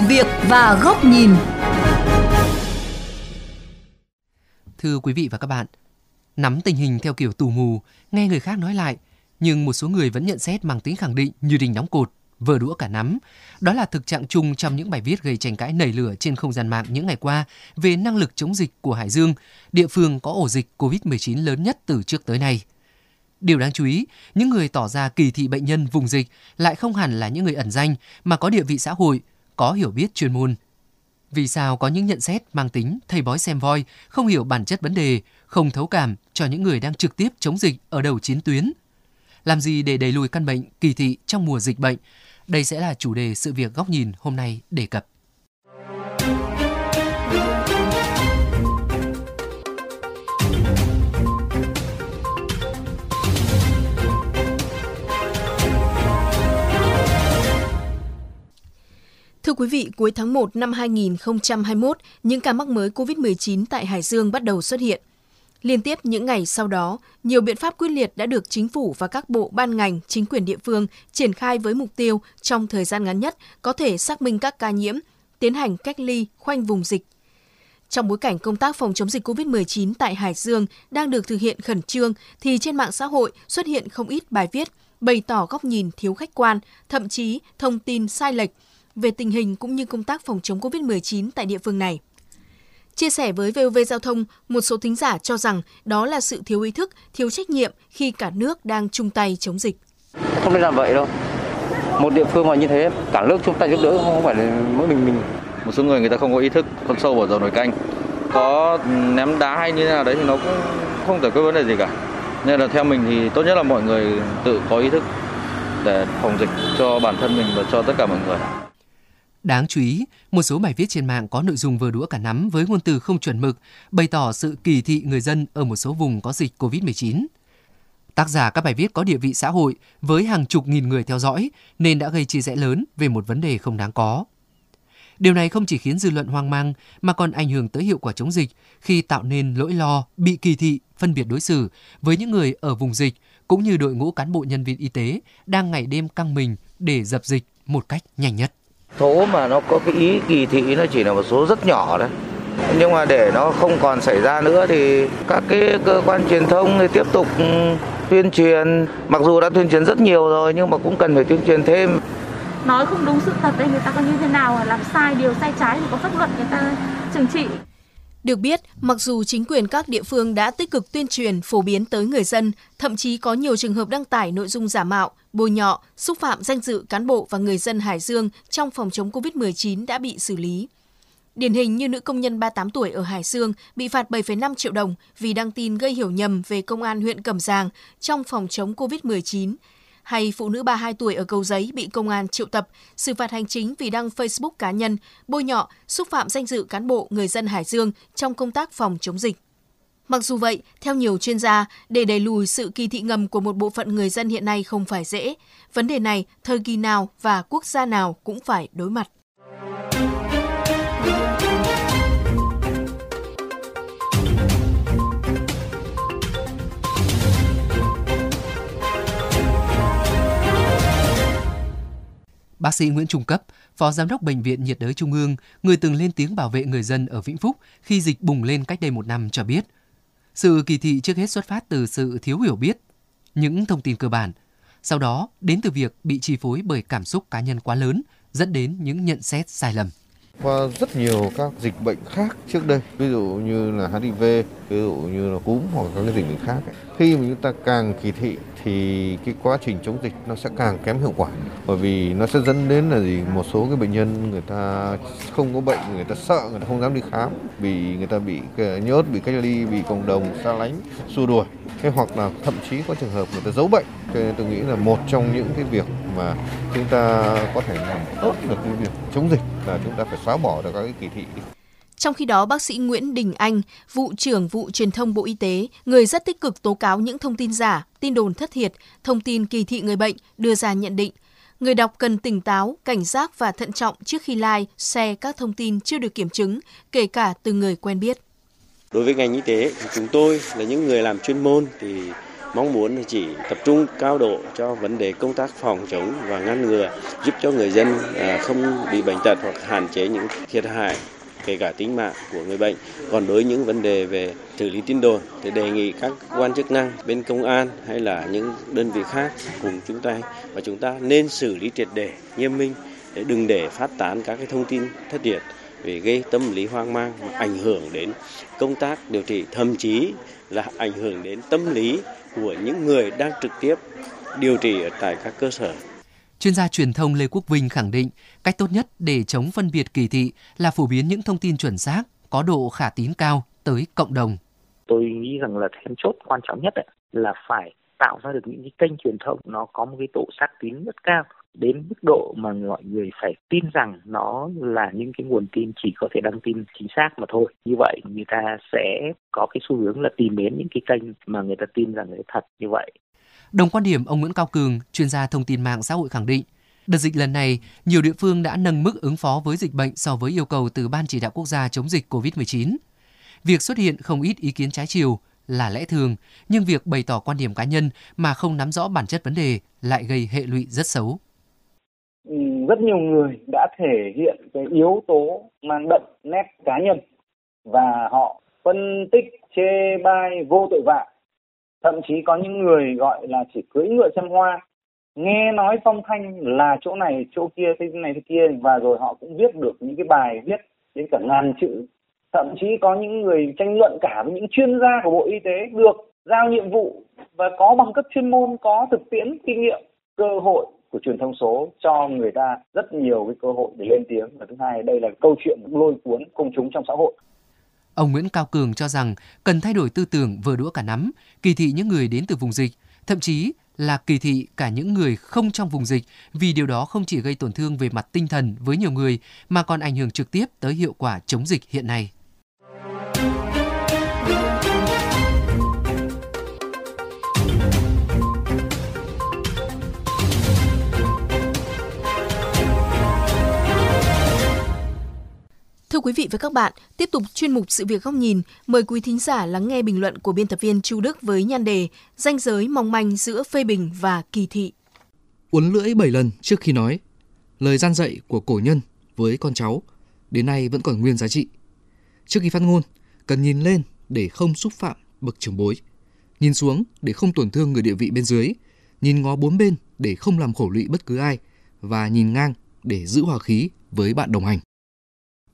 sự việc và góc nhìn. Thưa quý vị và các bạn, nắm tình hình theo kiểu tù mù, nghe người khác nói lại, nhưng một số người vẫn nhận xét mang tính khẳng định như đình đóng cột, vờ đũa cả nắm. Đó là thực trạng chung trong những bài viết gây tranh cãi nảy lửa trên không gian mạng những ngày qua về năng lực chống dịch của Hải Dương, địa phương có ổ dịch COVID-19 lớn nhất từ trước tới nay. Điều đáng chú ý, những người tỏ ra kỳ thị bệnh nhân vùng dịch lại không hẳn là những người ẩn danh mà có địa vị xã hội, có hiểu biết chuyên môn. Vì sao có những nhận xét mang tính thầy bói xem voi, không hiểu bản chất vấn đề, không thấu cảm cho những người đang trực tiếp chống dịch ở đầu chiến tuyến? Làm gì để đẩy lùi căn bệnh kỳ thị trong mùa dịch bệnh? Đây sẽ là chủ đề sự việc góc nhìn hôm nay đề cập. Quý vị, cuối tháng 1 năm 2021, những ca mắc mới COVID-19 tại Hải Dương bắt đầu xuất hiện. Liên tiếp những ngày sau đó, nhiều biện pháp quyết liệt đã được chính phủ và các bộ ban ngành, chính quyền địa phương triển khai với mục tiêu trong thời gian ngắn nhất có thể xác minh các ca nhiễm, tiến hành cách ly, khoanh vùng dịch. Trong bối cảnh công tác phòng chống dịch COVID-19 tại Hải Dương đang được thực hiện khẩn trương, thì trên mạng xã hội xuất hiện không ít bài viết bày tỏ góc nhìn thiếu khách quan, thậm chí thông tin sai lệch về tình hình cũng như công tác phòng chống COVID-19 tại địa phương này. Chia sẻ với VOV Giao thông, một số thính giả cho rằng đó là sự thiếu ý thức, thiếu trách nhiệm khi cả nước đang chung tay chống dịch. Không nên làm vậy đâu. Một địa phương mà như thế, cả nước chung tay giúp đỡ không phải là mỗi mình mình. Một số người người ta không có ý thức, con sâu vào dầu nồi canh. Có ném đá hay như thế nào đấy thì nó cũng không giải quyết vấn đề gì cả. Nên là theo mình thì tốt nhất là mọi người tự có ý thức để phòng dịch cho bản thân mình và cho tất cả mọi người. Đáng chú ý, một số bài viết trên mạng có nội dung vừa đũa cả nắm với ngôn từ không chuẩn mực, bày tỏ sự kỳ thị người dân ở một số vùng có dịch COVID-19. Tác giả các bài viết có địa vị xã hội với hàng chục nghìn người theo dõi nên đã gây chia rẽ lớn về một vấn đề không đáng có. Điều này không chỉ khiến dư luận hoang mang mà còn ảnh hưởng tới hiệu quả chống dịch khi tạo nên lỗi lo, bị kỳ thị, phân biệt đối xử với những người ở vùng dịch cũng như đội ngũ cán bộ nhân viên y tế đang ngày đêm căng mình để dập dịch một cách nhanh nhất số mà nó có cái ý kỳ thị nó chỉ là một số rất nhỏ đấy. Nhưng mà để nó không còn xảy ra nữa thì các cái cơ quan truyền thông thì tiếp tục ừ, tuyên truyền. Mặc dù đã tuyên truyền rất nhiều rồi nhưng mà cũng cần phải tuyên truyền thêm. Nói không đúng sự thật thì người ta có như thế nào, làm sai, điều sai trái thì có pháp luật người ta trừng trị được biết, mặc dù chính quyền các địa phương đã tích cực tuyên truyền phổ biến tới người dân, thậm chí có nhiều trường hợp đăng tải nội dung giả mạo, bôi nhọ, xúc phạm danh dự cán bộ và người dân Hải Dương trong phòng chống COVID-19 đã bị xử lý. Điển hình như nữ công nhân 38 tuổi ở Hải Dương bị phạt 7,5 triệu đồng vì đăng tin gây hiểu nhầm về công an huyện Cẩm Giàng trong phòng chống COVID-19 hay phụ nữ 32 tuổi ở Cầu Giấy bị công an triệu tập, xử phạt hành chính vì đăng Facebook cá nhân, bôi nhọ, xúc phạm danh dự cán bộ người dân Hải Dương trong công tác phòng chống dịch. Mặc dù vậy, theo nhiều chuyên gia, để đẩy lùi sự kỳ thị ngầm của một bộ phận người dân hiện nay không phải dễ. Vấn đề này, thời kỳ nào và quốc gia nào cũng phải đối mặt. Bác sĩ Nguyễn Trung Cấp, Phó Giám đốc Bệnh viện nhiệt đới Trung ương, người từng lên tiếng bảo vệ người dân ở Vĩnh Phúc khi dịch bùng lên cách đây một năm cho biết, sự kỳ thị trước hết xuất phát từ sự thiếu hiểu biết, những thông tin cơ bản, sau đó đến từ việc bị chi phối bởi cảm xúc cá nhân quá lớn, dẫn đến những nhận xét sai lầm qua rất nhiều các dịch bệnh khác trước đây. Ví dụ như là HIV ví dụ như là cúm hoặc các cái dịch bệnh khác ấy. khi mà chúng ta càng kỳ thị thì cái quá trình chống dịch nó sẽ càng kém hiệu quả. Bởi vì nó sẽ dẫn đến là gì? Một số cái bệnh nhân người ta không có bệnh, người ta sợ, người ta không dám đi khám vì người ta bị ờ, nhốt, bị cách ly, bị cộng đồng, xa lánh, xua đuổi. Hay hoặc là thậm chí có trường hợp người ta giấu bệnh. Cho nên tôi nghĩ là một trong những cái việc mà chúng ta có thể làm tốt được cái việc chống dịch là chúng ta phải xóa bỏ được các cái kỳ thị trong khi đó, bác sĩ Nguyễn Đình Anh, vụ trưởng vụ truyền thông Bộ Y tế, người rất tích cực tố cáo những thông tin giả, tin đồn thất thiệt, thông tin kỳ thị người bệnh, đưa ra nhận định. Người đọc cần tỉnh táo, cảnh giác và thận trọng trước khi like, share các thông tin chưa được kiểm chứng, kể cả từ người quen biết. Đối với ngành y tế thì chúng tôi là những người làm chuyên môn thì mong muốn chỉ tập trung cao độ cho vấn đề công tác phòng chống và ngăn ngừa, giúp cho người dân à, không bị bệnh tật hoặc hạn chế những thiệt hại, kể cả tính mạng của người bệnh. Còn đối những vấn đề về xử lý tin đồn thì đề nghị các quan chức năng bên công an hay là những đơn vị khác cùng chúng ta và chúng ta nên xử lý triệt để, nghiêm minh để đừng để phát tán các cái thông tin thất thiệt về gây tâm lý hoang mang và ảnh hưởng đến công tác điều trị thậm chí là ảnh hưởng đến tâm lý của những người đang trực tiếp điều trị ở tại các cơ sở. Chuyên gia truyền thông Lê Quốc Vinh khẳng định cách tốt nhất để chống phân biệt kỳ thị là phổ biến những thông tin chuẩn xác, có độ khả tín cao tới cộng đồng. Tôi nghĩ rằng là then chốt quan trọng nhất là phải tạo ra được những cái kênh truyền thông nó có một cái độ xác tín rất cao đến mức độ mà mọi người phải tin rằng nó là những cái nguồn tin chỉ có thể đăng tin chính xác mà thôi. Như vậy người ta sẽ có cái xu hướng là tìm đến những cái kênh mà người ta tin rằng là thật như vậy. Đồng quan điểm ông Nguyễn Cao Cường, chuyên gia thông tin mạng xã hội khẳng định, đợt dịch lần này, nhiều địa phương đã nâng mức ứng phó với dịch bệnh so với yêu cầu từ Ban chỉ đạo quốc gia chống dịch COVID-19. Việc xuất hiện không ít ý kiến trái chiều là lẽ thường, nhưng việc bày tỏ quan điểm cá nhân mà không nắm rõ bản chất vấn đề lại gây hệ lụy rất xấu. Ừ, rất nhiều người đã thể hiện cái yếu tố mang đậm nét cá nhân và họ phân tích, chê bai vô tội vạ. Thậm chí có những người gọi là chỉ cưỡi ngựa xem hoa, nghe nói phong thanh là chỗ này, chỗ kia, thế này, thế kia, và rồi họ cũng viết được những cái bài viết đến cả ngàn chữ. Thậm chí có những người tranh luận cả với những chuyên gia của bộ y tế được giao nhiệm vụ và có bằng cấp chuyên môn, có thực tiễn, kinh nghiệm, cơ hội của truyền thông số cho người ta rất nhiều cái cơ hội để lên tiếng và thứ hai đây là câu chuyện lôi cuốn công chúng trong xã hội Ông Nguyễn Cao Cường cho rằng cần thay đổi tư tưởng vừa đũa cả nắm, kỳ thị những người đến từ vùng dịch, thậm chí là kỳ thị cả những người không trong vùng dịch vì điều đó không chỉ gây tổn thương về mặt tinh thần với nhiều người mà còn ảnh hưởng trực tiếp tới hiệu quả chống dịch hiện nay. Thưa quý vị và các bạn, tiếp tục chuyên mục sự việc góc nhìn, mời quý thính giả lắng nghe bình luận của biên tập viên Chu Đức với nhan đề Danh giới mong manh giữa phê bình và kỳ thị. Uốn lưỡi 7 lần trước khi nói, lời gian dạy của cổ nhân với con cháu đến nay vẫn còn nguyên giá trị. Trước khi phát ngôn, cần nhìn lên để không xúc phạm bậc trưởng bối, nhìn xuống để không tổn thương người địa vị bên dưới, nhìn ngó bốn bên để không làm khổ lụy bất cứ ai và nhìn ngang để giữ hòa khí với bạn đồng hành.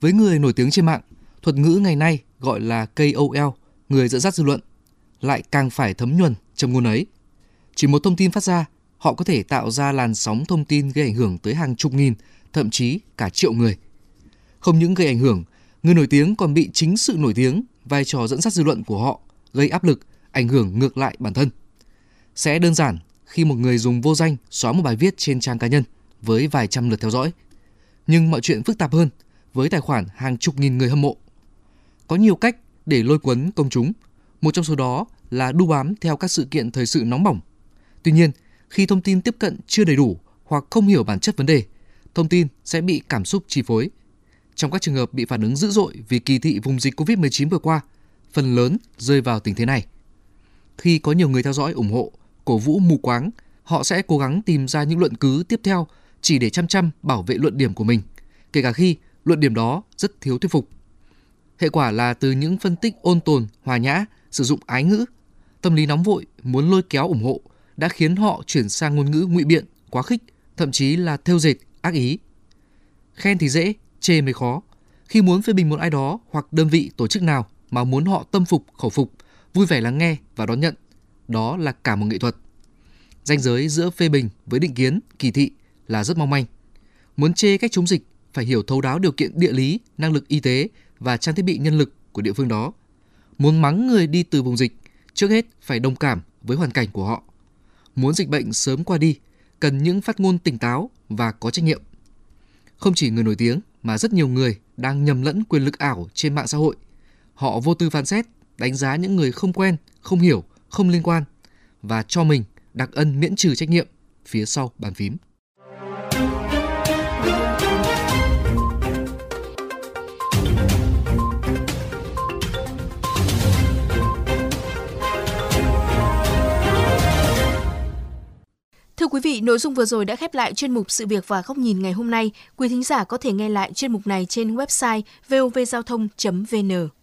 Với người nổi tiếng trên mạng, thuật ngữ ngày nay gọi là KOL, người dẫn dắt dư luận, lại càng phải thấm nhuần trong ngôn ấy. Chỉ một thông tin phát ra, họ có thể tạo ra làn sóng thông tin gây ảnh hưởng tới hàng chục nghìn, thậm chí cả triệu người. Không những gây ảnh hưởng, người nổi tiếng còn bị chính sự nổi tiếng, vai trò dẫn dắt dư luận của họ gây áp lực, ảnh hưởng ngược lại bản thân. Sẽ đơn giản khi một người dùng vô danh xóa một bài viết trên trang cá nhân với vài trăm lượt theo dõi. Nhưng mọi chuyện phức tạp hơn – với tài khoản hàng chục nghìn người hâm mộ. Có nhiều cách để lôi cuốn công chúng, một trong số đó là đu bám theo các sự kiện thời sự nóng bỏng. Tuy nhiên, khi thông tin tiếp cận chưa đầy đủ hoặc không hiểu bản chất vấn đề, thông tin sẽ bị cảm xúc chi phối. Trong các trường hợp bị phản ứng dữ dội vì kỳ thị vùng dịch COVID-19 vừa qua, phần lớn rơi vào tình thế này. Khi có nhiều người theo dõi ủng hộ, cổ vũ mù quáng, họ sẽ cố gắng tìm ra những luận cứ tiếp theo chỉ để chăm chăm bảo vệ luận điểm của mình, kể cả khi luận điểm đó rất thiếu thuyết phục. Hệ quả là từ những phân tích ôn tồn, hòa nhã, sử dụng ái ngữ, tâm lý nóng vội muốn lôi kéo ủng hộ đã khiến họ chuyển sang ngôn ngữ ngụy biện, quá khích, thậm chí là thêu dệt, ác ý. Khen thì dễ, chê mới khó. Khi muốn phê bình một ai đó hoặc đơn vị tổ chức nào mà muốn họ tâm phục, khẩu phục, vui vẻ lắng nghe và đón nhận, đó là cả một nghệ thuật. Danh giới giữa phê bình với định kiến, kỳ thị là rất mong manh. Muốn chê cách chống dịch phải hiểu thấu đáo điều kiện địa lý, năng lực y tế và trang thiết bị nhân lực của địa phương đó. Muốn mắng người đi từ vùng dịch, trước hết phải đồng cảm với hoàn cảnh của họ. Muốn dịch bệnh sớm qua đi, cần những phát ngôn tỉnh táo và có trách nhiệm. Không chỉ người nổi tiếng mà rất nhiều người đang nhầm lẫn quyền lực ảo trên mạng xã hội. Họ vô tư phán xét, đánh giá những người không quen, không hiểu, không liên quan và cho mình đặc ân miễn trừ trách nhiệm phía sau bàn phím. Vị, nội dung vừa rồi đã khép lại chuyên mục Sự việc và góc nhìn ngày hôm nay. Quý thính giả có thể nghe lại chuyên mục này trên website vovgiao thông.vn.